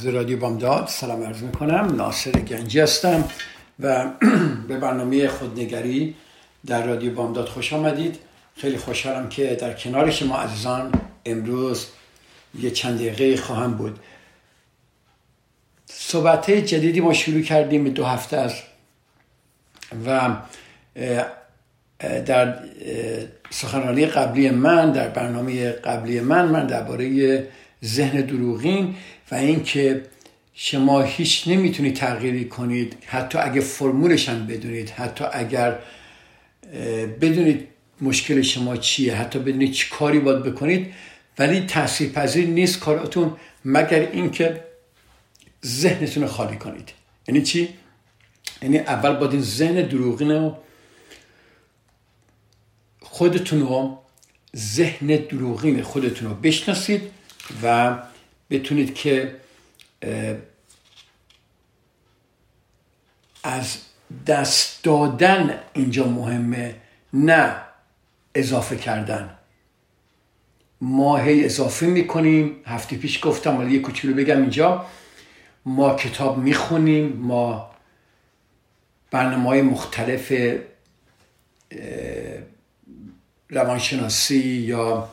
از رادیو بامداد سلام عرض می‌کنم. ناصر گنجی هستم و به برنامه خودنگری در رادیو بامداد خوش آمدید. خیلی خوشحالم که در کنار شما عزیزان امروز یه چند دقیقه خواهم بود. صحبت جدیدی ما شروع کردیم دو هفته از و در سخنرانی قبلی من در برنامه قبلی من من درباره ذهن دروغین و اینکه شما هیچ نمی‌تونید تغییری کنید حتی اگه فرمولش هم بدونید حتی اگر بدونید مشکل شما چیه حتی بدونید چی کاری باید بکنید ولی تاثیر پذیر نیست کاراتون مگر اینکه ذهنتون رو خالی کنید. یعنی چی؟ یعنی اول باید این ذهن دروغین رو خودتون رو ذهن دروغین خودتون رو بشناسید و بتونید که از دست دادن اینجا مهمه نه اضافه کردن. ما هی اضافه می‌کنیم. هفته پیش گفتم ولی یه کوچولو بگم اینجا. ما کتاب می‌خونیم. ما برنامه های مختلف روانشناسی یا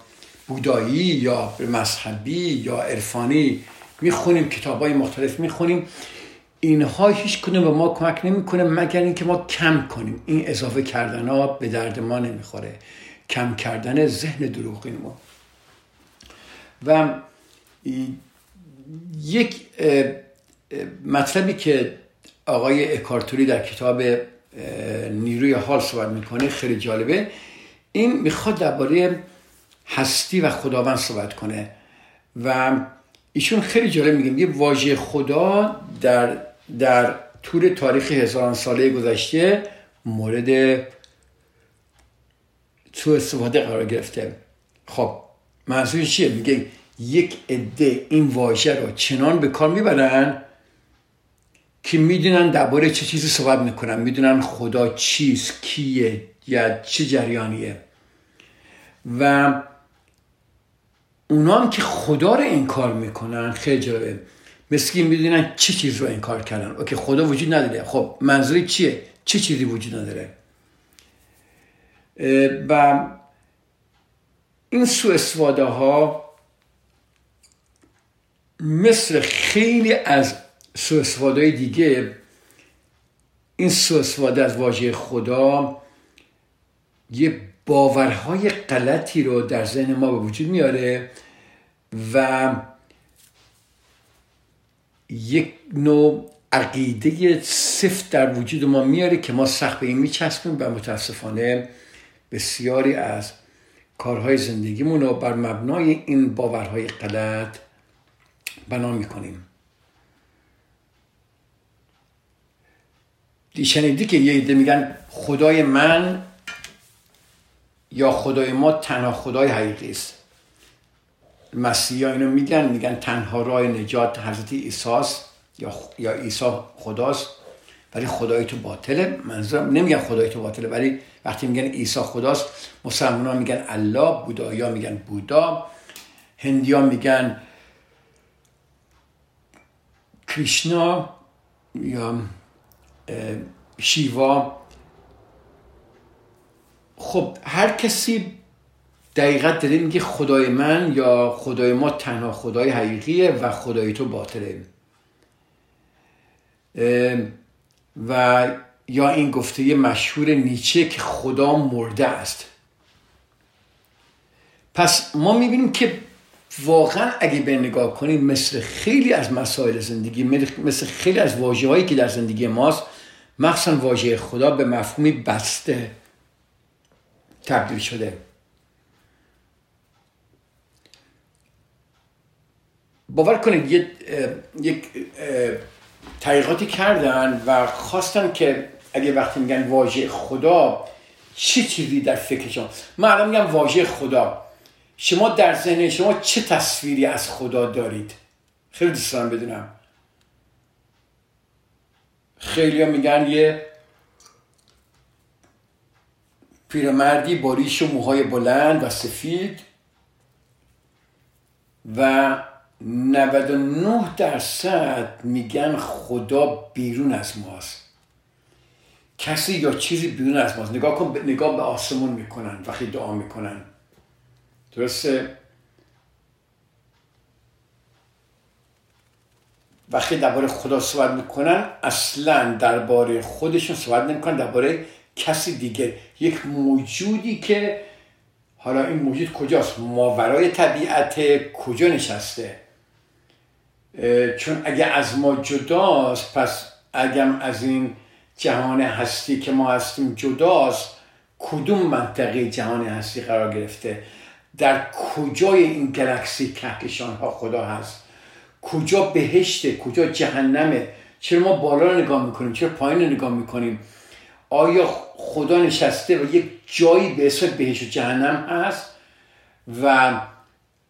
بودایی یا مذهبی یا عرفانی می‌خونیم کتاب های مختلف می‌خونیم. اینها هیچ کنه به ما کمک نمی‌کنه مگر اینکه ما کم کنیم. این اضافه کردن ها به درد ما نمی‌خوره. کم کردن ذهن دروغین ما. و یک مطلبی که آقای اکارتوری در کتاب نیروی حال صحبت می‌کنه خیلی جالبه. این می‌خواد درباره هستی و خداوند صحبت کنه. و ایشون خیلی جالب میگه یه واژه خدا در در طول تاریخ هزاران ساله گذشته مورد تو استفاده قرار گرفته. خب منظور چیه؟ میگه یک عده این واژه رو چنان به کار می‌برن که می‌دونن درباره چه چیزی صحبت می‌کنن. می‌دونن خدا چیست کیه یا چه جریانیه. و اونا هم که خدا رو انکار می‌کنن خیلی جالبه. که می‌دونن چه چیز رو انکار کردن. اوکی خدا وجود نداره. خب منظوری چیه؟ چه چیزی وجود نداره؟ و این سو استفاده ها مثل خیلی از سو استفاده دیگه این سو استفاده از واژه خدا یه باورهای غلطی رو در ذهن ما به وجود میاره و یک نوع عقیده سفت در وجود ما میاره که ما سخت به این میچسبیم و متاسفانه بسیاری از کارهای زندگیمون رو بر مبنای این باورهای غلط بنا می‌کنیم. شنیدی که یه عده میگن خدای من یا خدای ما تنها خدای حقیقی است. مسیحی ها اینو میگن میگن تنها راه نجات حضرت ایساست یا یا عیسی خداست ولی خدای تو باطله. منظورم نمیگن خدای تو باطله ولی وقتی میگن عیسی خداست مسلمان میگن الله بودایی ها میگن بودا هندی ها میگن کریشنا یا شیوا. خب هر کسی دقیقت داره میگه خدای من یا خدای ما تنها خدای حقیقیه و خدای تو باطله. و یا این گفته مشهور نیچه که خدا مرده است. پس ما می‌بینیم که واقعا اگه به نگاه کنید مثل خیلی از مسائل زندگی مثل خیلی از واجه هایی که در زندگی ماست مخصوصا واژه خدا به مفهومی بسته. تبدیل شده. باور کنید یک تحقیقاتی کردن و خواستن که اگه وقتی میگن واژه خدا چه چیزی در فکرشون من الان میگم واژه خدا. شما در ذهن شما چه تصویری از خدا دارید؟ خیلی دوست دارم بدونم. خیلی میگن یه پیرمردی با ریش و موهای بلند و سفید و 99 درصد میگن خدا بیرون از ماست. کسی یا چیزی بیرون از ماست. نگاه کن نگاه به آسمون می‌کنن وقتی دعا می‌کنن. درسته؟ وقتی درباره خدا صحبت می‌کنن اصلا درباره خودشون صحبت نمی‌کنن درباره کسی دیگه یک موجودی که حالا این موجود کجاست؟ ماورای طبیعت کجا نشسته؟ چون اگه از ما جداست پس اگم از این جهان هستی که ما هستیم جداست کدوم منطقه جهان هستی قرار گرفته؟ در کجای این گلکسی کهکشان ها خدا هست؟ کجا بهشته؟ کجا جهنمه؟ چرا ما بالا رو نگاه می‌کنیم؟ چرا پایین رو نگاه می‌کنیم؟ آیا خدا نشسته و یک جایی به اسم بهشت و جهنم هست و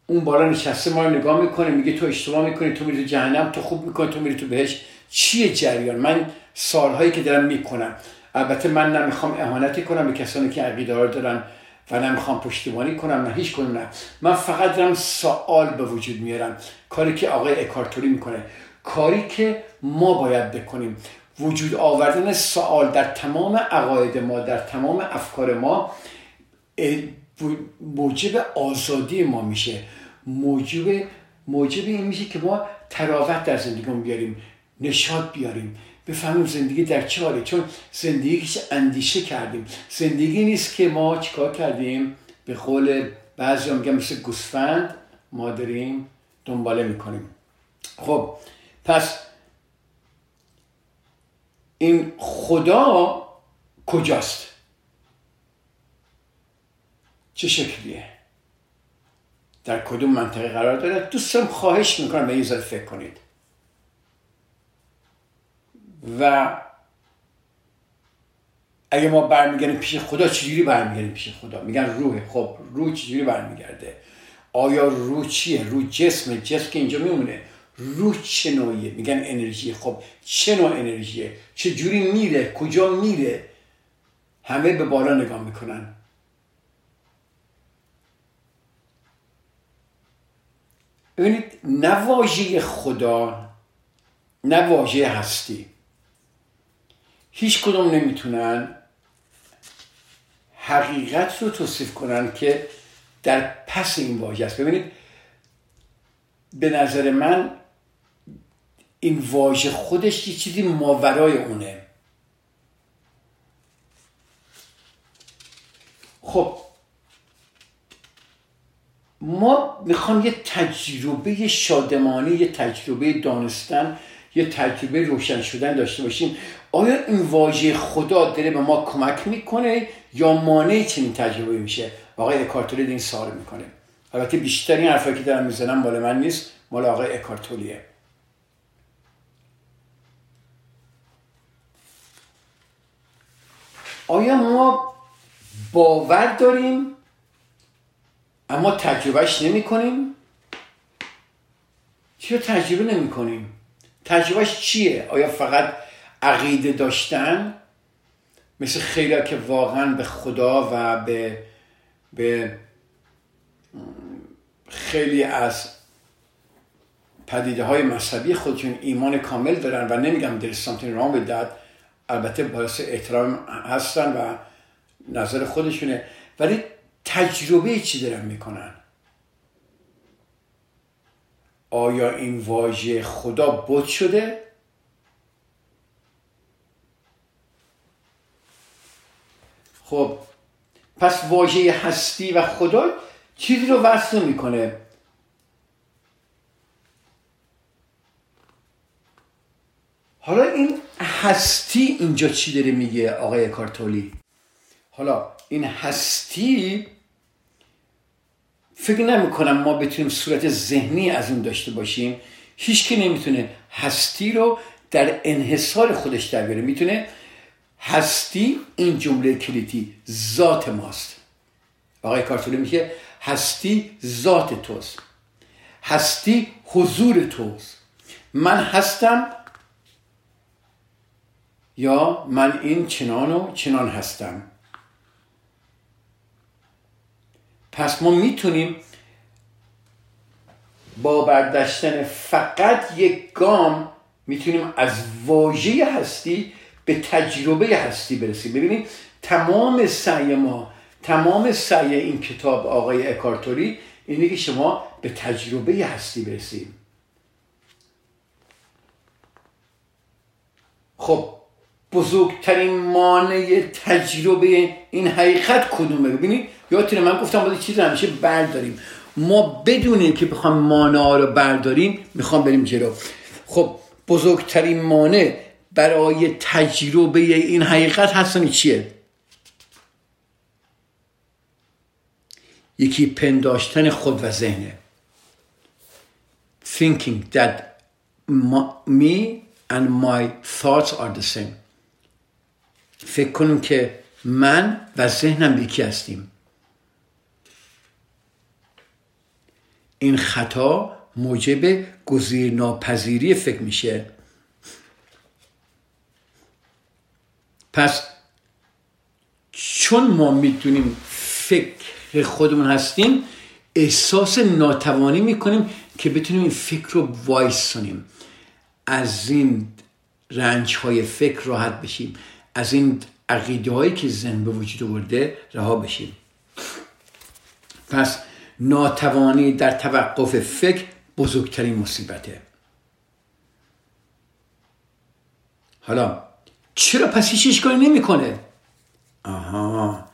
اون بالا نشسته ما رو نگاه می‌کنه میگه تو اشتباه می‌کنی تو میری تو جهنم تو خوب می‌کنی تو میری تو بهش چیه جریان؟ من سالهایی که دارم می‌کنم. البته من نمی‌خوام اهانتی کنم به کسانی که عقیده دارن و نمی‌خوام پشتیبانی کنم نه هیچ کنم نه. من فقط دارم سوال به وجود میارم. کاری که آقای اکارتوری می‌کنه. کاری که ما باید بکنیم. وجود آوردن سوال در تمام عقاید ما در تمام افکار ما موجب آزادی ما میشه. موجب موجب این میشه که ما تراوت در زندگیمون بیاریم نشاد بیاریم بفهمیم زندگی در چه حاله. چون زندگی که اندیشه کردیم. زندگی نیست که ما چیکار کردیم؟ به قول بعضی میگن مثل گوسفند ما داریم دنباله می‌کنیم. خب پس این خدا کجاست؟ چه شکلیه؟ در کدوم منطقه قرار داره؟ دوستم خواهش می‌کنم به این فکر کنید. و اگه ما برمیگردیم پیش خدا چجوری برمیگردیم پیش خدا؟ میگن روح. خب روح چجوری برمیگرده؟ آیا روح چیه؟ روح جسم. جسم که اینجا میمونه. روح چه نوعیه؟ میگن انرژی. خب چه نوع انرژیه؟ چه جوری میره؟ کجا میره؟ همه به بالا نگاه می‌کنن. ببینید نه خدا نه هستی. هیچ کدوم نمی‌تونن حقیقت رو توصیف کنن که در پس این واژه است. ببینید به نظر من این واژه خودش یه چیزی ماورای اونه. خب. ما می‌خوام یه تجربه شادمانی یه تجربه دانستن یه تجربه روشن شدن داشته باشیم. آیا این واژه خدا داره به ما کمک می‌کنه یا مانع چنین تجربه میشه؟ آقای اکارتولی این سوال می‌کنه. البته بیشتر این حرفایی که دارم می‌زنم مال من نیست مال آقای اکارتولیه. آیا ما باور داریم اما تجربهش نمی کنیم چرا تجربه نمی کنیم تجربهش چیه؟ آیا فقط عقیده داشتن؟ مثل خیلی که واقعا به خدا و به به خیلی از پدیده های مذهبی خودشون ایمان کامل دارن و نمیگم در something wrong with that. البته باعث احترام هستن و نظر خودشونه. ولی تجربه چی دارن می‌کنن؟ آیا این واژه خدا بود شده؟ خب پس واژه هستی و خدا چیزی رو وصل می‌کنه حالا این هستی اینجا چی داره میگه آقای کارتولی؟ حالا این هستی فکر نمی کنم ما بتونیم صورت ذهنی از اون داشته باشیم. هیچ که نمی‌تونه هستی رو در انحصار خودش در بیاره. می‌تونه هستی این جمله کلیدی ذات ماست. آقای کارتولی میگه هستی ذات توست. هستی حضور توست. من هستم یا من این چنان و چنان هستم. پس ما می‌تونیم با برداشتن فقط یک گام می‌تونیم از واژه هستی به تجربه هستی برسیم. ببینید تمام سعی ما تمام سعی این کتاب آقای اکارتوری اینه که شما به تجربه هستی برسیم. خب بزرگترین مانع تجربه این حقیقت کدومه؟ ببینید یادتونه من گفتم باید چیز همیشه برداریم. ما بدونیم که بخوام مانع رو برداریم می‌خوام بریم جلو. خب بزرگترین مانع برای تجربه این حقیقت هستن چیه؟ یکی پنداشتن خود و ذهنه. Thinking that me and my thoughts are the same. فکر کنیم که من و ذهنم یکی هستیم. این خطا موجب گزیر ناپذیری فکر میشه. پس چون ما می‌تونیم فکر خودمون هستیم احساس ناتوانی می‌کنیم که بتونیم این فکر رو وایسونیم. از این رنج های فکر راحت بشیم. از این عقیده هایی که زن به وجود آورده رها بشیم. پس ناتوانی در توقف فکر بزرگترین مصیبته. حالا چرا پس هیچ کاری نمی‌کنه؟ آها.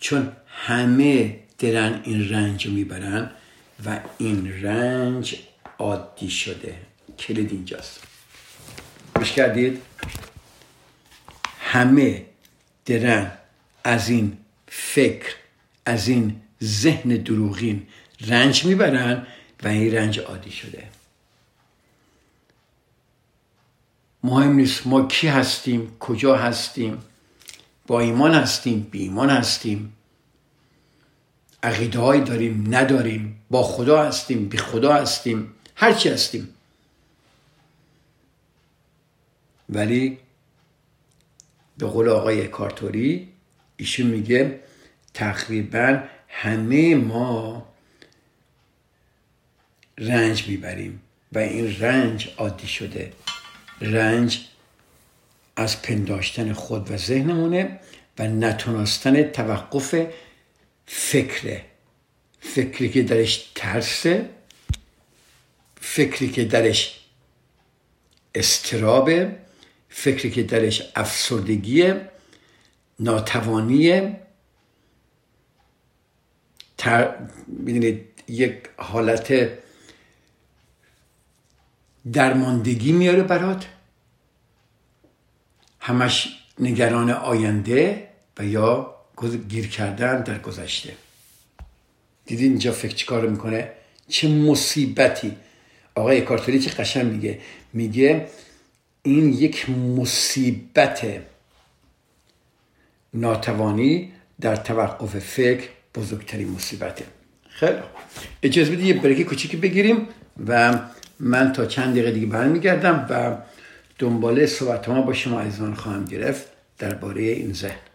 چون همه درن این رنج رو می‌برن و این رنج عادی شده. کلید اینجاست. گوش کردید؟ همه درن از این فکر از این ذهن دروغین رنج می‌برن و این رنج عادی شده. مهم نیست ما کی هستیم کجا هستیم با ایمان هستیم بی ایمان هستیم. عقیده داریم نداریم با خدا هستیم بی خدا هستیم هرچی هستیم. ولی به قول آقای کارتوری ایشون میگه تقریبا همه ما رنج می‌بریم و این رنج عادی شده. رنج از پنداشتن خود و ذهنمونه و نتونستن توقف فکره فکری که درش ترسه فکری که درش استرابه. فکری که درش افسردگیه ناتوانیه. تر... یک حالت درماندگی میاره برات. همش نگران آینده و یا گیر کردن در گذشته. دیدین اینجا فکر چی کار می‌کنه؟ چه مصیبتی. آقای کارتوری چه قشن میگه؟ میگه این یک مصیبت ناتوانی در توقف فکر بزرگترین مصیبته خیلی اجازه بدید یه بریک کوچیکی بگیریم و من تا چند دقیقه دیگه برمیگردم و دنباله صحبت ما با شما عزیزان خواهم گرفت درباره این ذهن.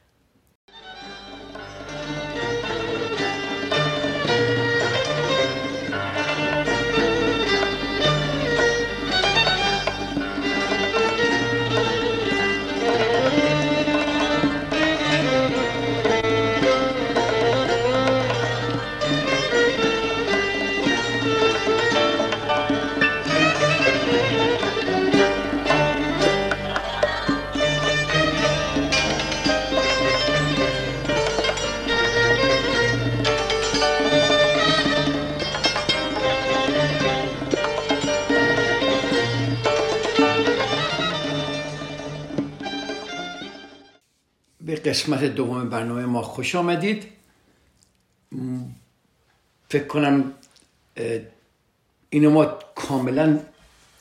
قسمت دوم برنامه ما خوش آمدید. فکر کنم اینو ما کاملا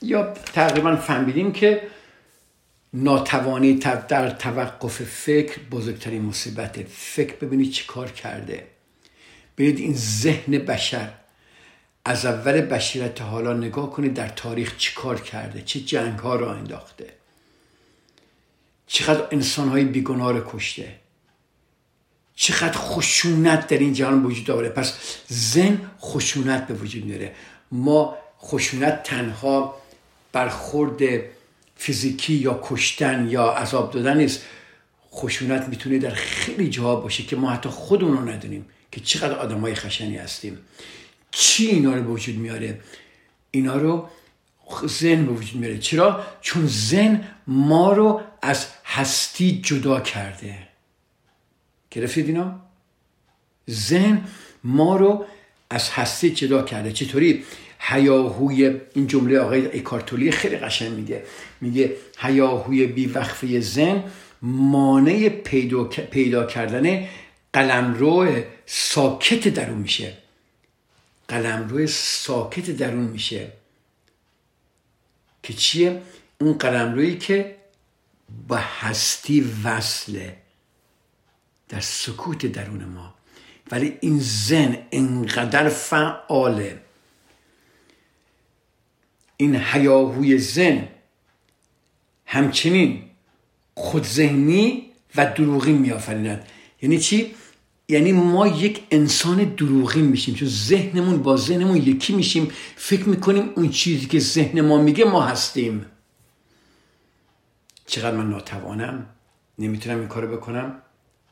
یا تقریبا فهمیدیم که ناتوانی در توقف فکر بزرگترین مصیبت فکر ببینید چی کار کرده. ببینید این ذهن بشر. از اول بشیرت حالا نگاه کنید در تاریخ چی کار کرده؟ چه جنگ ها را انداخته؟ چقدر انسان های بیگناه رو کشته. چقدر خشونت در این جهان وجود داره پس زن خشونت به وجود میاره. ما خشونت تنها برخورد فیزیکی یا کشتن یا عذاب دادن نیست. خشونت می‌تونه در خیلی جاها باشه که ما حتی خودمون رو ندونیم که چقدر آدم های خشنی هستیم. چی اینا رو به وجود میاره؟ اینا رو زن به وجود میاره. چرا؟ چون زن ما رو از هستی جدا کرده. گرفتید اینا؟ زن ما رو از هستی جدا کرده. چطوری؟ هیاهوی این جمله آقای اکارتولی خیلی قشنگ میگه. میگه هیاهوی بی وقفه زن مانع پیدا, پیدا کردن قلمرو ساکت درون میشه. قلمرو ساکت درون میشه. که چیه؟ اون قلمرویی که با هستی وصله در سکوت درون ما. ولی این زن انقدر فعاله. این حیاهوی زن همچنین خودذهنی و دروغی میآفریند. یعنی چی؟ یعنی ما یک انسان دروغی میشیم. چون ذهنمون با ذهنمون یکی میشیم. فکر می‌کنیم اون چیزی که ذهن ما میگه ما هستیم. چقدر من ناتوانم نمی‌تونم این کارو بکنم.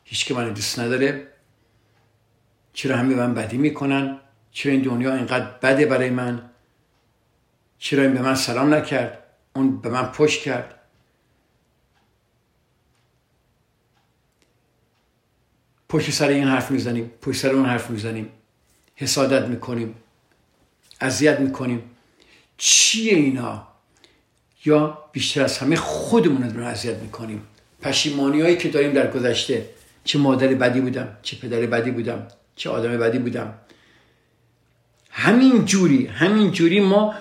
هیچ که من دوست نداره. چرا همه من بدی می‌کنن؟ چرا این دنیا اینقدر بده برای من؟ چرا این به من سلام نکرد؟ اون به من پشت کرد. پشت سر این حرف می‌زنیم پشت سر اون حرف می‌زنیم. حسادت می‌کنیم اذیت می‌کنیم. چیه اینا؟ یا بیشتر از همه خودمون رو اذیت می‌کنیم. پشیمانی هایی که داریم در گذشته چه مادر بدی بودم چه پدر بدی بودم چه آدم بدی بودم. همین جوری همین جوری ما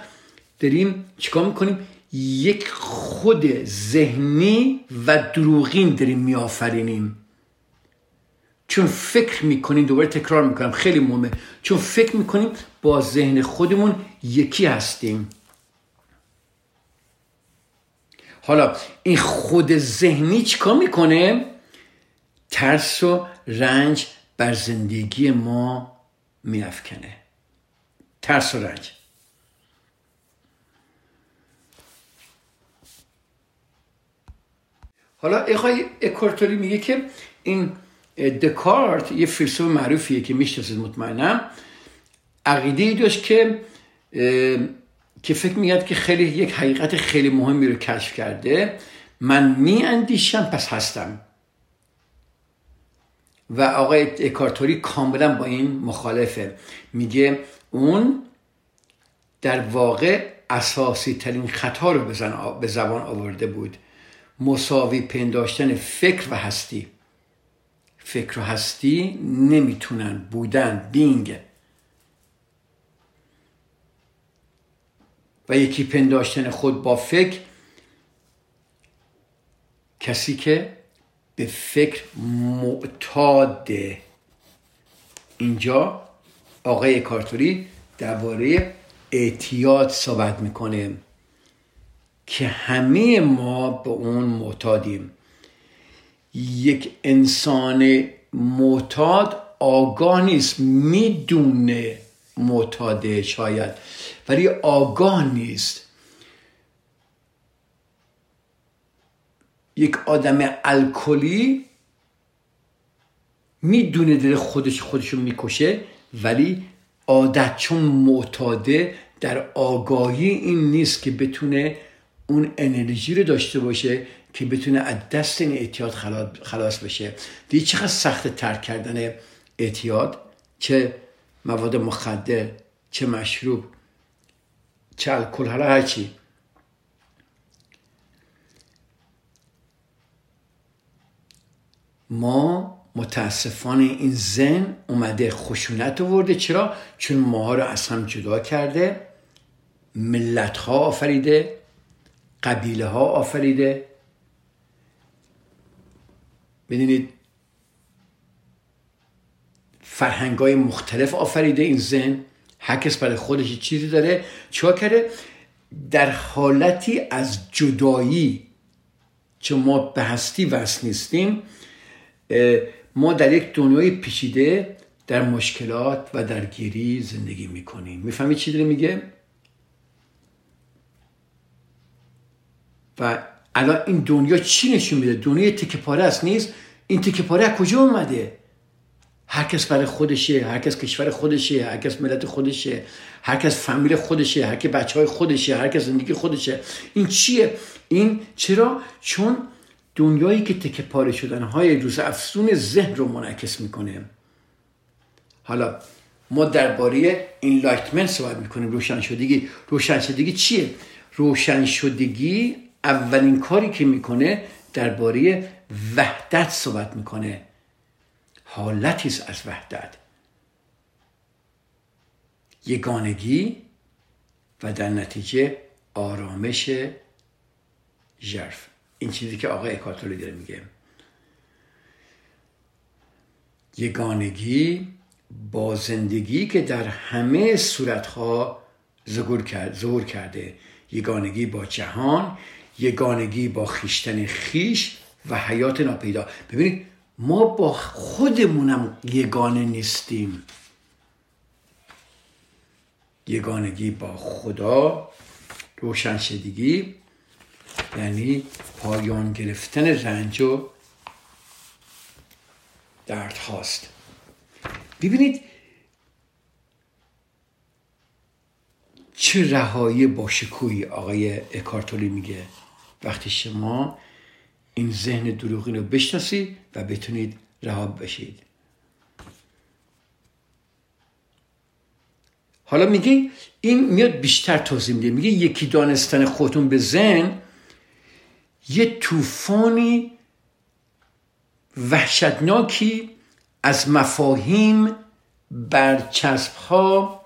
داریم چیکار می‌کنیم؟ یک خود ذهنی و دروغین داریم میآفرینیم. چون فکر می‌کنیم دوباره تکرار می‌کنم خیلی مهمه. چون فکر می‌کنیم با ذهن خودمون یکی هستیم. حالا این خود ذهنی چیکار می‌کنه؟ ترس و رنج بر زندگی ما میافکنه. ترس و رنج. حالا اقای اکارتوری میگه که این دکارت یه فیلسوف معروفیه که می‌شناسید مطمئنم. عقیده ای داشت که که فکر میگرد که خیلی یک حقیقت خیلی مهمی رو کشف کرده. من می اندیشم پس هستم. و آقای اکارتوری کاملا با این مخالفه. میگه اون در واقع اساسی ترین خطا رو به زبان آورده بود. مساوی پنداشتن فکر و هستی. فکر و هستی نمی‌تونن. بودن بینگ. و یکی پنداشتن خود با فکر کسی که به فکر معتاده اینجا آقای کارتوری درباره اعتیاد صحبت می‌کنه که همه ما به اون معتادیم. یک انسان معتاد آگاه نیست می‌دونه معتاده شاید. ولی آگاه نیست. یک آدم الکلی می‌دونه دل خودش خودشو می‌کشه ولی عادت چون معتاده در آگاهی این نیست که بتونه اون انرژی رو داشته باشه که بتونه از دست این اعتیاد خلاص بشه. دیگه چقدر سخت ترک کردن اعتیاد؟ چه مواد مخدر چه مشروب. هرچی ما متاسفانه این زن اومده خشونت آورده چرا؟ چون ما رو از هم جدا کرده ملت ها آفریده قبیله ها آفریده. ببینید فرهنگ های مختلف آفریده این زن هر کس برای خودش چیزی داره. چیکار کرده؟ در حالتی از جدایی چون ما به هستی وصل نیستیم ما در یک دنیای پیچیده در مشکلات و در گیری زندگی می‌کنیم. می‌فهمید چی داره میگه؟ و الان این دنیا چی نشون میده؟ دنیا تکه پاره است نیست؟ این تکه پاره کجا اومده؟ هر کس برای خودشه هر کس کشور خودشه هر کس ملت خودشه هر کس فامیل خودشه هر کس بچه های خودشه هر کس زندگی خودشه. این چیه؟ این چرا؟ چون دنیایی که تکه پاره شدن های روز افسون ذهن رو منعکس می‌کنه. حالا ما درباره این لایتمنت صحبت می‌کنیم. روشن شدگی. روشن شدگی چیه؟ روشن شدگی اولین کاری که می‌کنه درباره وحدت صحبت می‌کنه. حالتی از وحدت. یگانگی و در نتیجه آرامش ژرف. این چیزی که آقای اکاتولی داره میگه. یگانگی با زندگی که در همه صورتها ظهور کرده. یگانگی با جهان یگانگی با خیشتن خیش و حیات ناپیدا. ببینید ما با خودمونم یگانه نیستیم. یگانگی با خدا روشن شدگی یعنی پایان گرفتن رنج و درد هاست. ببینید چه رهایی با شکوهی آقای اکارتولی میگه وقتی شما این ذهن دروغی رو بشناسید و بتونید رها بشید. حالا میگه این میاد بیشتر توضیح میده. میگه یکی دانستن خودتون به ذهن یه طوفانی وحشتناکی از مفاهیم برچسبها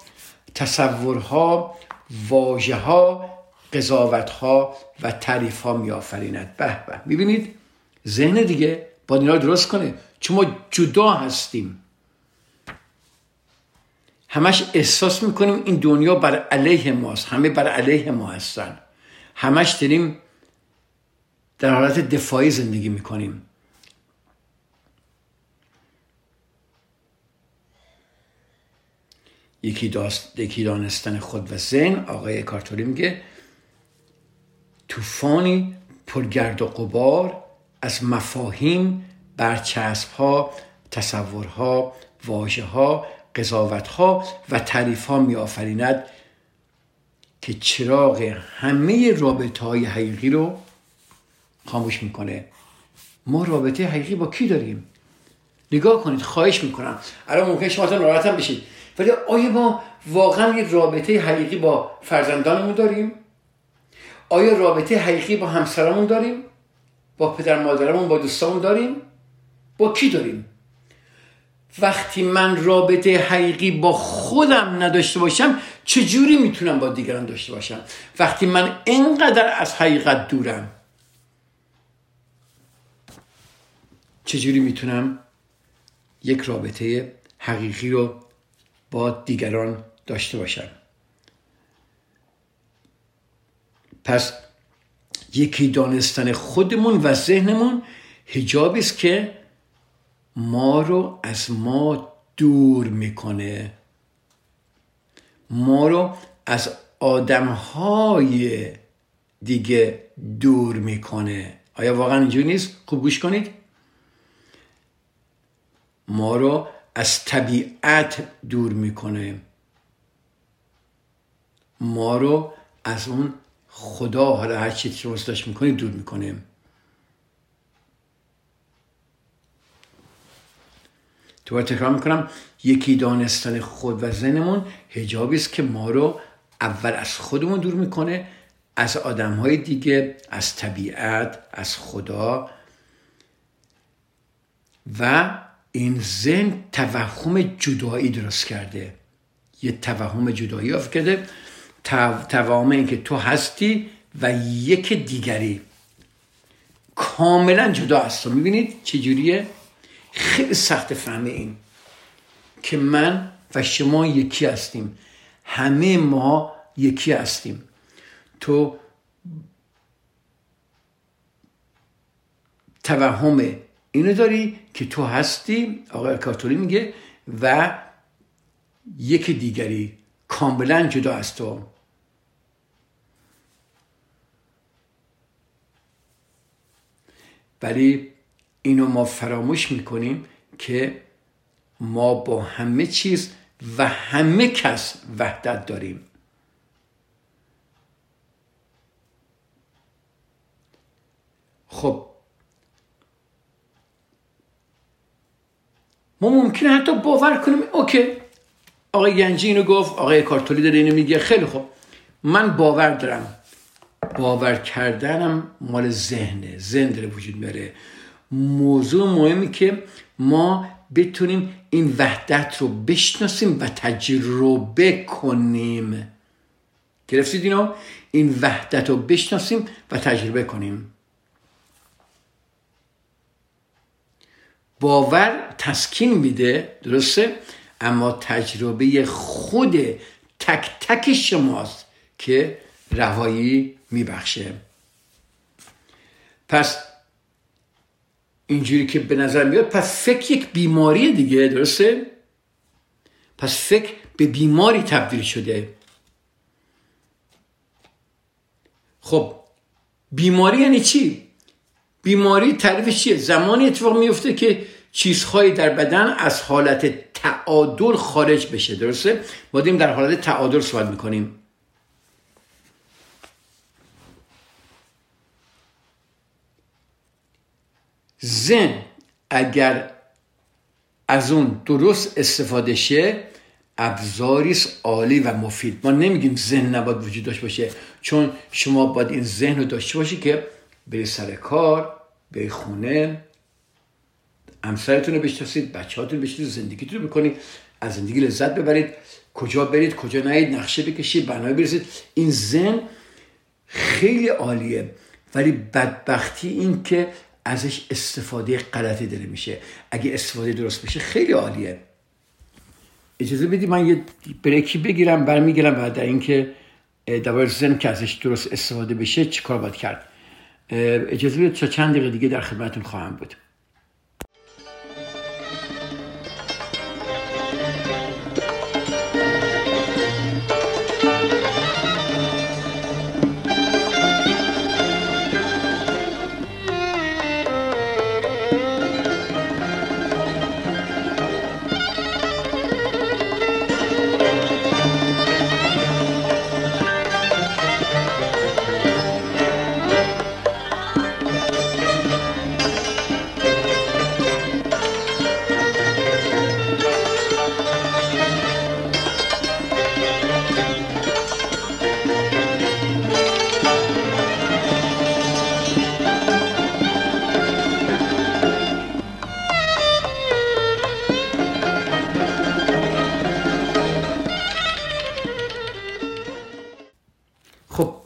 تصورها واژه ها قضاوت ها و تعریف ها می آفریند به به. می‌بینید؟ ذهن دیگه با اینا درست کنه. چون ما جدا هستیم. همش احساس می‌کنیم این دنیا بر علیه ماست. همه بر علیه ما هستن. همش داریم در حالت دفاعی زندگی می‌کنیم. یکی, داست، یکی دانستن خود و ذهن. آقای کارتوری میگه طوفانی پرگرد و قبار از مفاهیم برچسب ها تصورها واژه ها قضاوت ها و تعریف ها می آفریند که چراغ همه رابطه های حقیقی رو خاموش می‌کنه. ما رابطه حقیقی با کی داریم؟ نگاه کنید خواهش می‌کنم. الان ممکن شما ناراحت هم بشید. ولی آیا ما واقعا یک رابطه حقیقی با فرزندانمون داریم؟ آیا رابطه حقیقی با همسرمون داریم؟ با پدر مادرمون با دوستامون داریم؟ با کی داریم؟ وقتی من رابطه حقیقی با خودم نداشته باشم چجوری می‌تونم با دیگران داشته باشم؟ وقتی من اینقدر از حقیقت دورم چجوری می‌تونم یک رابطه حقیقی رو با دیگران داشته باشم؟ پس یکی دانستن خودمون و ذهنمون هجابی است که ما رو از ما دور می‌کنه. ما رو از آدمهای دیگه دور می‌کنه. آیا واقعا اینجوری نیست؟ خوب گوش کنید. ما رو از طبیعت دور می‌کنه. ما رو از اون خدا حالا هر چی که واسطش می‌کنه دور می‌کنه. تو تکرار می‌کنم یکی دانستن خود و زنمون هجابی است که ما رو اول از خودمون دور می‌کنه از آدم های دیگه از طبیعت از خدا. و این ذهن توهم جدایی درست کرده. یه توهم جدایی کرده. توهم این که تو هستی و یک دیگری. کاملا جدا است تو می‌بینید چجوریه؟ خیلی سخت فهمه این که من و شما یکی هستیم. همه ما یکی هستیم. تو توهم اینو داری که تو هستی آقای کاتولی میگه و یک دیگری. کاملا جدا از تو. ولی اینو ما فراموش می‌کنیم که ما با همه چیز و همه کس وحدت داریم. خب ما ممکنه حتی باور کنیم اوکی آقای گنجی اینو گفت آقای کارتولی داره اینو میگه خیلی خوب من باور دارم. باور کردنم مال ذهنه. ذهن داره وجود میاره. موضوع مهمی که ما بتونیم این وحدت رو بشناسیم و تجربه کنیم. گرفتید اینو؟ این وحدت رو بشناسیم و تجربه کنیم. باور تسکین میده درسته؟ اما تجربه خود تک تک شماست که رهایی میبخشه. پس اینجوری که به نظر میاد پس فکر یک بیماری دیگه درسته؟ پس فکر به بیماری تبدیل شده. خب بیماری یعنی چی؟ بیماری تعریفش چیه؟ زمانی اتفاق میفته که چیزهایی در بدن از حالت تعادل خارج بشه درسته؟ ما در حالت تعادل صحبت می‌کنیم. زن اگر از اون درست استفاده شه ابزاری عالی و مفید. ما نمیگیم ذهن نباید وجود داشته باشه چون شما باید این ذهن رو داشته باشی که به سر کار به خونه همسرتون رو بشناسید بچهاتون بشناسید زندگیتون رو بکنید از زندگی لذت ببرید کجا برید کجا نهید نقشه بکشید برنامه برسید این زن خیلی عالیه ولی بدبختی این که ازش استفاده غلطی داره میشه. اگه استفاده درست بشه خیلی عالیه. اجازه بدید من یه بریکی بگیرم برمیگیرم بعد در اینکه دوباره زن که ازش درست استفاده بشه چیکار باید کرد؟ اجازه بدید تا چند دقیقه دیگه در خدمتتون خواهم بود.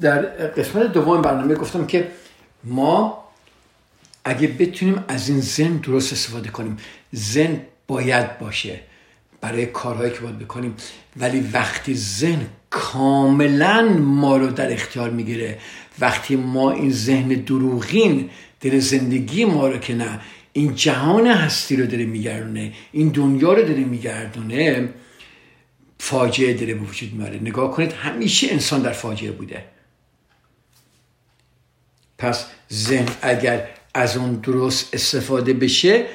در قسمت دوم برنامه گفتم که ما اگه بتونیم از این زن درست استفاده کنیم زن باید باشه برای کارهایی که باید بکنیم ولی وقتی زن کاملا ما رو در اختیار می‌گیره وقتی ما این ذهن دروغین در زندگی ما رو که نه این جهان هستی رو داره میگردونه این دنیا رو داره میگردونه فاجعه داره به وجود میاره نگاه کنید همیشه انسان در فاجعه بوده. پس ذهن اگر از اون درست استفاده بشه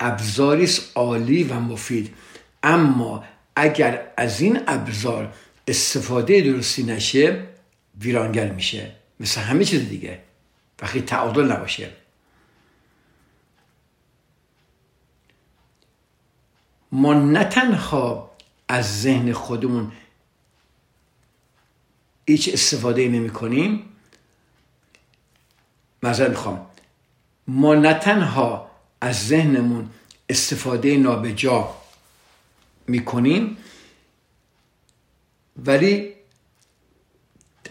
ابزاری عالی و مفید. اما اگر از این ابزار استفاده درستی نشه ویرانگر میشه. مثل همه چیز دیگه. وقتی تعادل نباشه. ما نه تنها از ذهن خودمون هیچ استفاده نمی کنیم معذرت می‌خوام. ما نه تنها از ذهنمون استفاده نابجا می‌کنیم ولی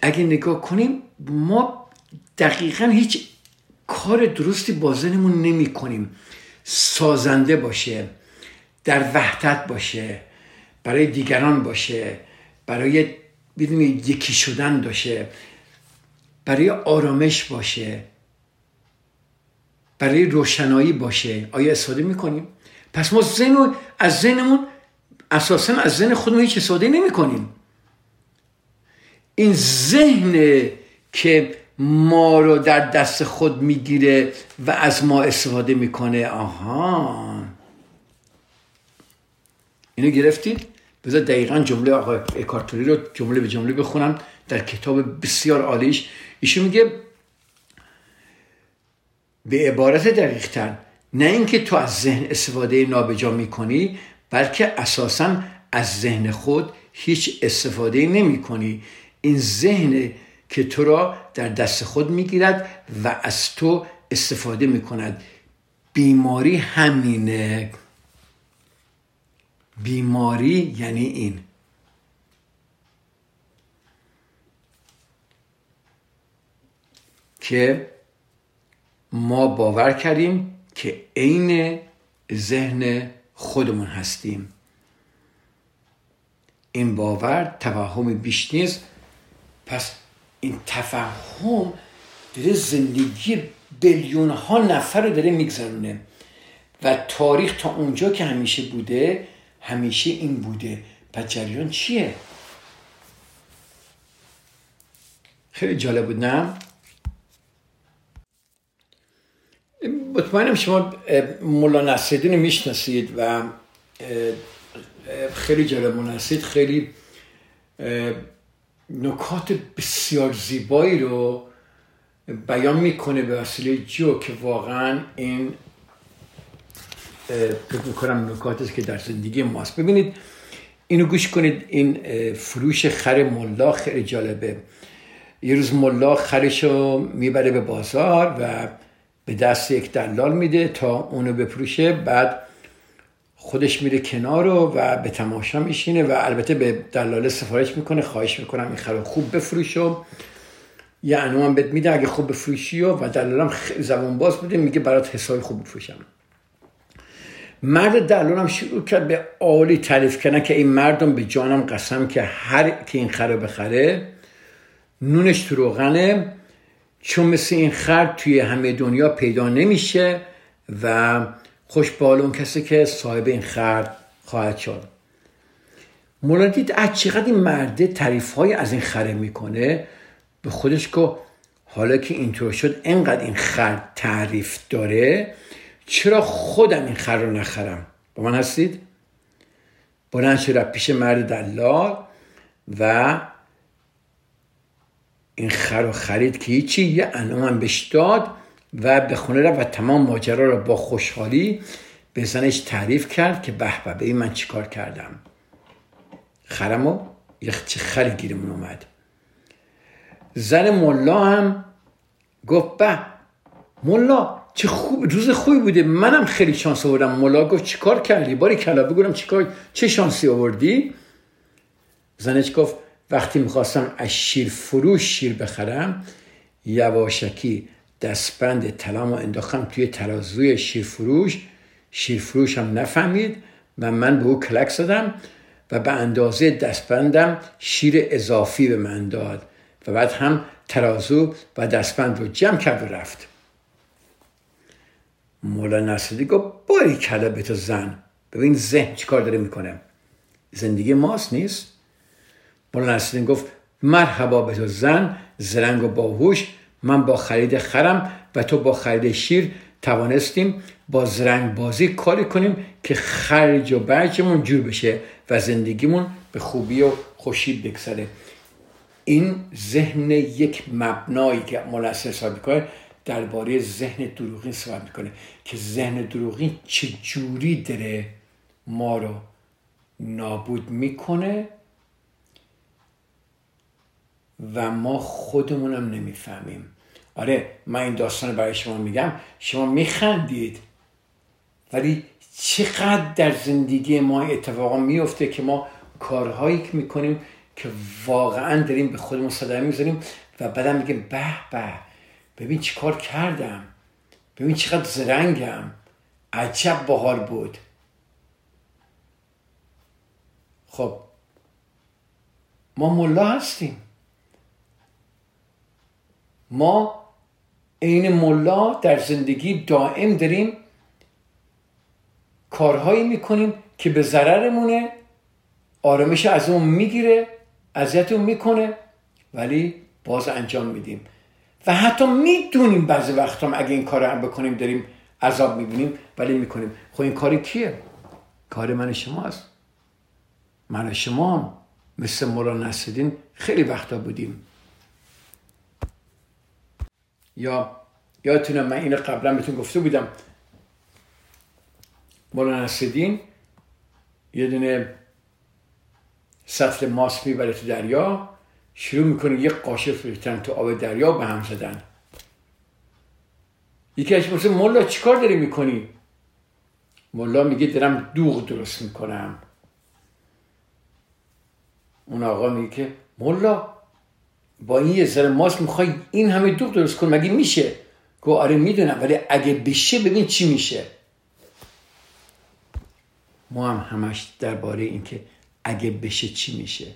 اگه نگاه کنیم ما دقیقا هیچ کار درستی با ذهنمون نمی کنیم سازنده باشه در وحدت باشه برای دیگران باشه برای بدونید یکی شدن باشه برای آرامش باشه. برای روشنایی باشه. آیا استفاده می‌کنیم؟ پس ما ذهن از ذهنمون اساسا از ذهن خودمون هیچ استفاده نمی کنیم این ذهن که ما رو در دست خود می‌گیره و از ما استفاده می‌کنه. آها. اینو گرفتید؟ بذار دقیقا جمله آقای اکارتوری رو جمله به جمله بخونم. در کتاب بسیار عالیش. ایشون میگه به عبارت دقیق نه اینکه تو از ذهن استفاده نابجا می‌کنی بلکه اساسا از ذهن خود هیچ استفاده نمی کنی این ذهن که تو را در دست خود می‌گیرد و از تو استفاده می کند بیماری همینه. بیماری یعنی این. که ما باور کردیم که عین ذهن خودمون هستیم. این باور توهم بیش نیست. پس این تفهم داره زندگی بیلیون ها نفر رو داره میگذرونه. و تاریخ تا اونجا که همیشه بوده همیشه این بوده. پس جریان چیه؟ خیلی جالب بود نه؟ مطمئنم شما مولا نصیدین می‌شناسید و خیلی جالب مناسید خیلی نکات بسیار زیبایی رو بیان می‌کنه به وسیله جو که واقعا این فکر می‌کنم نکاتی که در زندگی ماست. ببینید اینو گوش کنید این فروش خر ملا خیلی جالبه. یه روز ملا خرش رو می‌بره به بازار و به دست یک دلال میده تا اونو بفروشه بعد خودش میره کنار و به تماشا میشینه و البته به دلاله سفارش می‌کنه خواهش می‌کنم این خر خوب بفروش و یه هم بهت میده اگه خوب بفروشی و, دلالم زبون باز بده میگه برات حسابی خوب بفروشم. مرد دلالم شروع کرد به عالی تعریف کردن که این مردم به جانم قسم که هر که این خر بخره نونش تو روغنه. چون مثل این خر توی همه دنیا پیدا نمیشه و خوش اون کسی که صاحب این خر خواهد شد. مولا دید از چقدر این مرده تعریف های از این خره می‌کنه؟ به خودش که حالا که اینطور شد انقدر این خر تعریف داره چرا خودم این خر رو نخرم؟ با من هستید؟ بلند شد پیش مرد دلال و این خر رو خرید که هیچی یه انعام بهش داد و به خونه رفت و تمام ماجرا رو با خوشحالی به زنش تعریف کرد که به به این من چیکار کردم. خرمو یه چه خری گیرمون اومد. زن ملا هم گفت به ملا چه خوب روز خوبی بوده. منم خیلی شانس آوردم. ملا گفت چیکار کردی؟ باری کلا بگورم چیکار چه شانسی آوردی؟ زنش گفت وقتی می‌خواستم از شیر فروش شیر بخرم یواشکی دستبند طلامو انداختم توی ترازوی شیرفروش شیرفروش هم نفهمید و من به او کلک زدم و به اندازه دستبندم شیر اضافی به من داد و بعد هم ترازو و دستبند رو جمع کرد و رفت. مولا نصری گفت باری کلا به تو زن. ببین ذهن چیکار داره می‌کنه. زندگی ماست نیست؟ مولا نصری گفت مرحبا به تو زن زرنگ و باهوش من با خرید خرم و تو با خرید شیر توانستیم با زرنگ بازی کاری کنیم که خرج و برجمون جور بشه و زندگیمون به خوبی و خوشی بگذره. این ذهن یک مبنایی که ملسل صحبت می‌کنه درباره ذهن دروغین صحبت می‌کنه که ذهن دروغین چه جوری داره ما رو نابود می‌کنه و ما خودمونم نمی‌فهمیم. آره من این داستان برای شما میگم. شما میخندید. ولی چقدر در زندگی ما اتفاقا میفته که ما کارهایی که می‌کنیم که واقعا داریم به خودمون صدمه می‌زنیم و بعدم میگیم به به. ببین چی کار کردم. ببین چقدر زرنگم. عجب باحال بود. خب ما ملا هستیم. ما عین ملا در زندگی دائم داریم کارهایی می‌کنیم که به ضررمونه آرامش از اون می‌گیره اذیتمون می‌کنه ولی باز انجام میدیم. و حتی می‌دونیم بعضی وقت هم اگه این کار رو بکنیم داریم عذاب می‌بینیم ولی می‌کنیم. خب این کاری کیه؟ کار من شماست من شما مثل مولا نصدین خیلی وقتا بودیم. یا یادتونه من این قبلا بهتون گفته بودم. مولانا نصدین یه دونه سطل ماست می‌بره تو دریا شروع می‌کنه یه قاشق ریختن تو آب دریا به هم زدن. یکی از پرسه مولا چیکار داری می‌کنی؟ مولا میگه دارم دوغ درست می‌کنم. اون آقا میگه که مولا با این یه ذره ماست می‌خوای این همه دوغ درست کن مگه میشه؟ گو آره می‌دونم ولی اگه بشه ببین چی میشه. ما هم همش درباره اینکه اگه بشه چی میشه.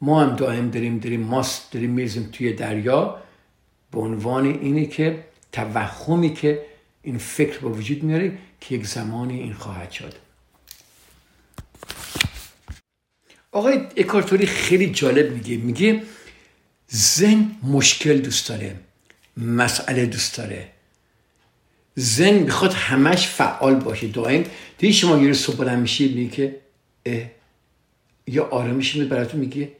ما هم دائم داریم داریم ماست داریم میزیم توی دریا. به عنوان اینه که توهمی که این فکر با وجود میاره که یک زمانی این خواهد شد. آقای اکارتوری خیلی جالب میگه. میگه زن مشکل دوست داره مسئله دوست داره. زن می‌خواد همش فعال باشه. دائم دیگه شما یه صبح بلند میشه میگه که یا آرامش میاد براتون میگه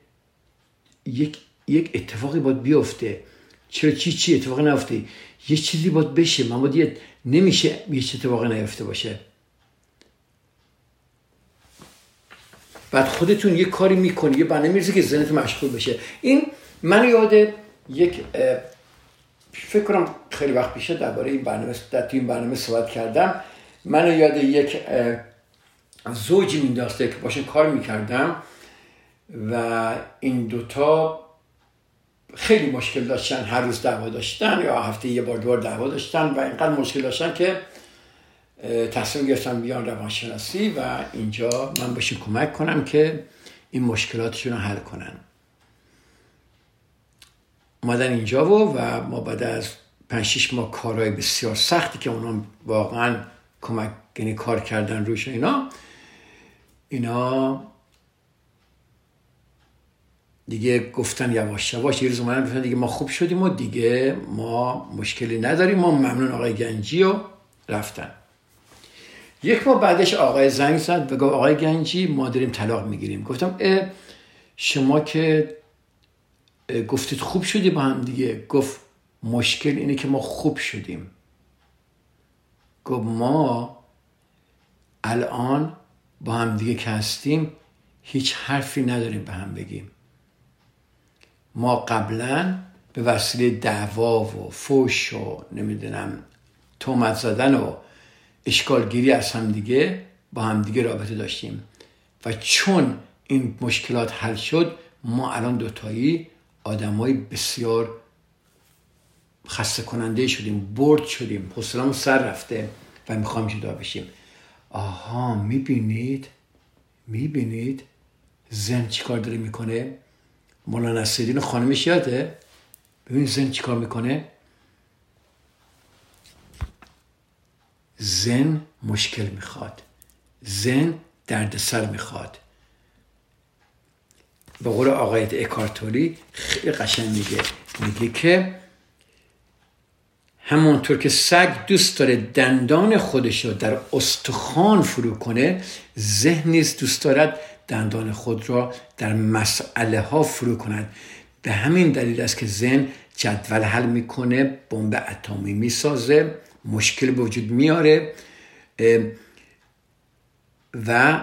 یک یک اتفاقی باید بیفته. چرا؟ چی چی اتفاقی نیفته؟ یه چیزی باید بشه. من باید نمیشه یه اتفاقی نیفته باشه. بعد خودتون یه کاری می‌کنی یه برنامه می‌رسه که ذهنتون مشغول بشه. این من یاد یک فکر کنم خیلی وقت پیشه درباره این برنامه در این برنامه صحبت کردم. من یاد یک زوجی مینداخته که باشون کار می‌کردم و این دوتا خیلی مشکل داشتن هر روز دعوا داشتن یا هفته یه بار دور دعوا داشتن و اینقدر مشکل داشتن که تصمیم گرفتم بیان روانشناسی و اینجا من بهشون کمک کنم که این مشکلاتشون رو حل کنن. اومدن اینجا و و ما بعد از 5 6 ماه کارهای بسیار سختی که اونا واقعا کمک یعنی کار کردن روش اینا اینا دیگه گفتن یواش یواش یه روز اومدن گفتن دیگه ما خوب شدیم و دیگه ما مشکلی نداریم. ما ممنون آقای گنجی و رفتن. یک ماه بعدش آقای زنگ زد و گفت آقای گنجی ما داریم طلاق می‌گیریم. گفتم اه شما که گفتید خوب شدی با هم دیگه. گفت مشکل اینه که ما خوب شدیم. گفت ما الان با هم دیگه که هستیم هیچ حرفی نداریم به هم بگیم. ما قبلا به وسیله دعوا و فوش و نمی‌دونم تومت زدن و اشکالگیری از هم دیگه با هم دیگه رابطه داشتیم. و چون این مشکلات حل شد ما الان دوتایی آدمای بسیار خسته کننده شدیم برد شدیم حسلمون سر رفته و می‌خوام جدا بشیم. آها می‌بینید؟ می‌بینید زن چیکار داره می‌کنه؟ مولانا نصرالدین خانمش یاده؟ ببین زن چیکار می‌کنه؟ زن مشکل می‌خواد. زن دردسر می‌خواد. به قول آقای اکارتوری خیلی قشنگ میگه. میگه که همونطور که سگ دوست داره دندان خودش رو در استخوان فرو کنه ذهن نیز دوست دارد دندان خود را در مسئله ها فرو کند. به همین دلیل است که ذهن جدول حل می‌کنه بمب اتمی می‌سازه مشکل به وجود میاره و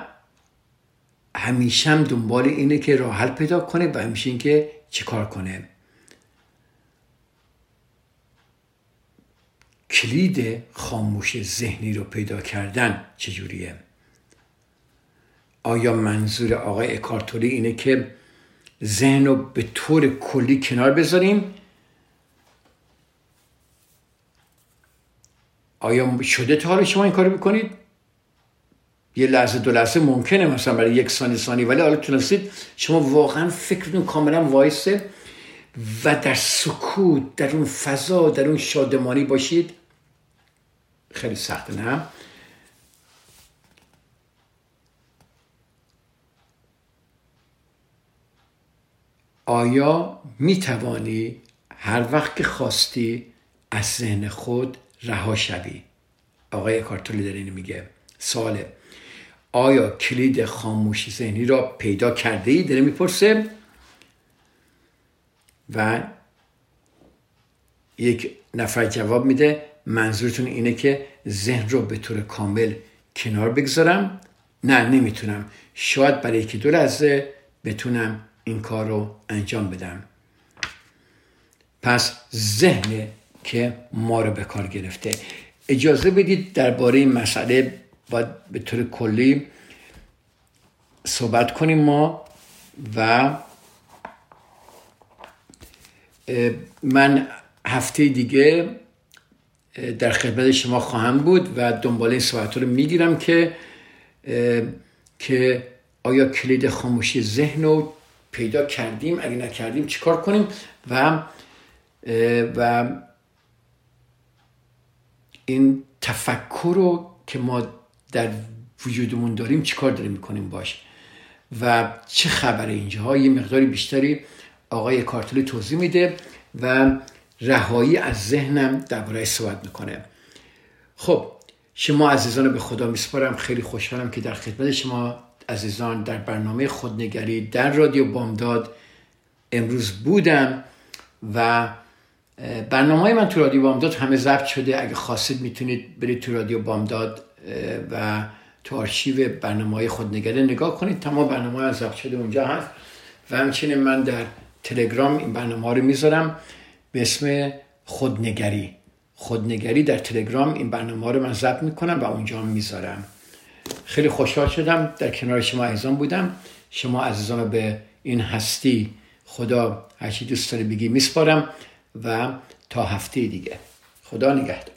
همیشه هم دنبال اینه که راه حل پیدا کنه و همیشه اینکه چه کار کنه. کلید خاموش ذهنی رو پیدا کردن چجوریه آیا منظور آقای اکارتوری اینه که ذهن رو به طور کلی کنار بذاریم؟ آیا شده تا حالا شما این کارو بکنید یه لحظه دو لحظه ممکنه مثلا برای یک ثانیه ثانی ولی حالا تونستید شما واقعا فکرتون کاملا وایسه و در سکوت در اون فضا در اون شادمانی باشید. خیلی سخته نه؟ آیا می توانی هر وقت که خواستی از ذهن خود رها شوی؟ آقای کارتولی در این میگه. سواله. آیا کلید خاموشی ذهنی را پیدا کرده ای داره می‌پرسه؟ و یک نفر جواب میده منظورتون اینه که ذهن رو به طور کامل کنار بگذارم؟ نه نمی‌تونم. شاید برای یکی دو لحظه بتونم این کار رو انجام بدم. پس ذهن که ما رو به کار گرفته. اجازه بدید درباره این مسئله باید به طور کلی صحبت کنیم ما و من هفته دیگه در خدمت شما خواهم بود و دنبال این صحبت رو می‌گیرم که که آیا کلید خاموشی ذهن رو پیدا کردیم؟ اگه نکردیم چیکار کنیم؟ و و این تفکر رو که ما در وجودمون داریم چیکار داریم می‌کنیم باش؟ و چه خبره اینجا یه مقداری بیشتری آقای کارتلی توضیح میده و رهایی از ذهنم درباره صحبت می‌کنه. خب شما عزیزان به خدا میسپارم. خیلی خوشحالم که در خدمت شما عزیزان در برنامه خودنگری در رادیو بامداد امروز بودم و برنامه های من تو رادیو بامداد همه ضبط شده. اگه خواستید می‌تونید برید تو رادیو بامداد و تو آرشیو برنامه های خودنگری نگاه کنید تمام برنامه های ضبط شده اونجا هست. و همچنین من در تلگرام این برنامه ها رو می‌ذارم به اسم خودنگری. خودنگری در تلگرام این برنامه ها رو من ضبط می‌کنم و اونجا می‌ذارم. خیلی خوشحال شدم در کنار شما عزیزان بودم. شما عزیزان به این هستی خدا هرچی دوست داره بگی میسپارم و تا هفته دیگه. خدا نگهدار.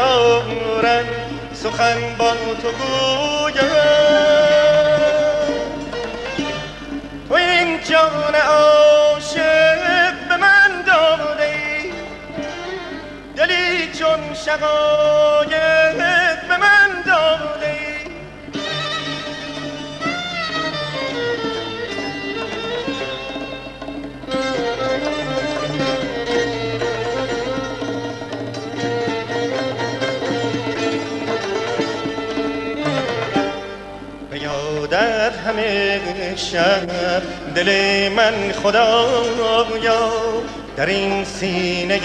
دارم سخن با تو گویم. تو این جان عاشق به من داده دلی چون شقایق همه شب دل من خدایا در این سینه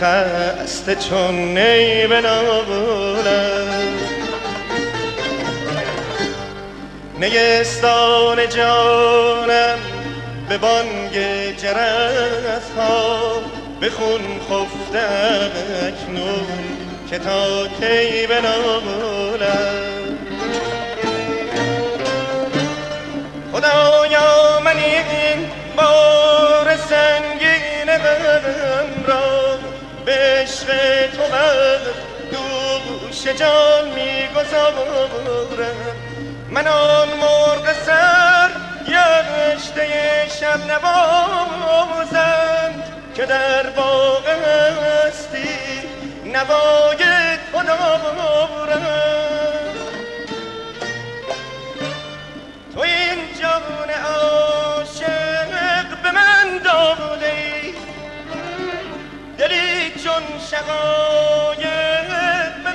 خسته چون نی نیستان جانم به بانگ جرس ها بخون خفته اکنون که تا کی بنابولم جان می‌گذارم من آن مرغ سر گشته شب نوازند که در باغ هستی نوای تو دارم تو این جان عاشق به من داده دلی چون شقایق به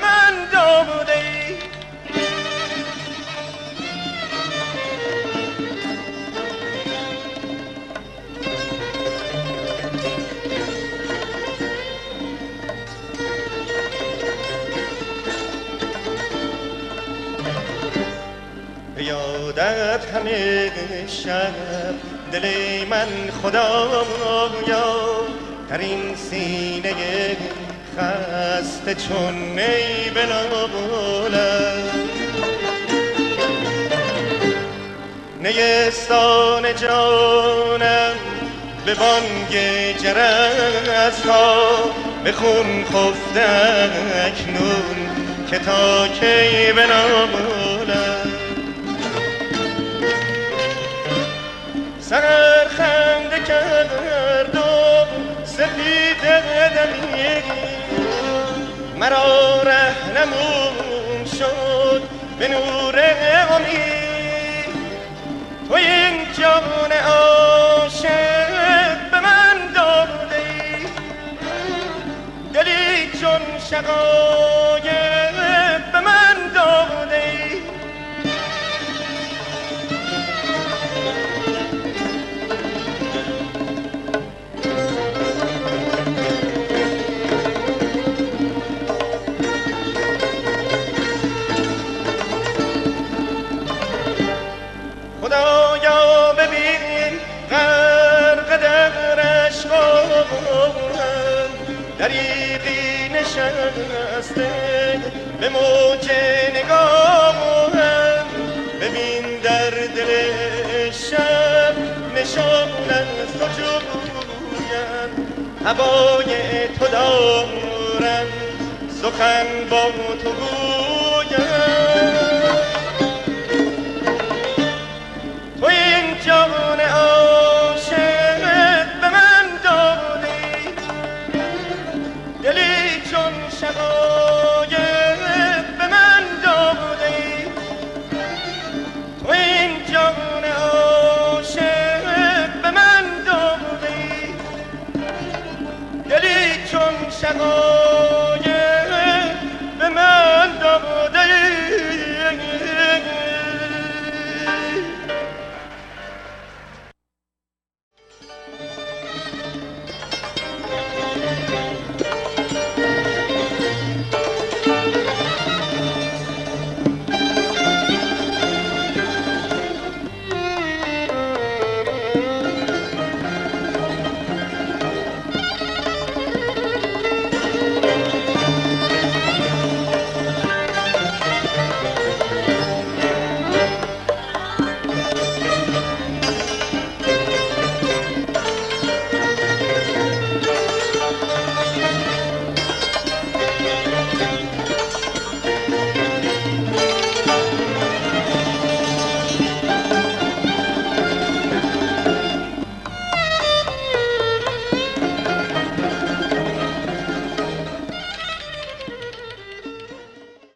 یادت همه شب. دل من خدایا در این سینه خسته چون نی بلابولم نیستان جانم به بانگ جرس ها به خون خفته اکنون که تا کی بنامولم سر خنده کرد و سپید دمی مرا رهنمون شد به نور امید. تو این جان عاشق به من داده ای دلی چون شقایق به من داده نشسته به موج نگاهم ببین در دل شب نشان از تو جویم هوای تو دارم سخن با تو گویم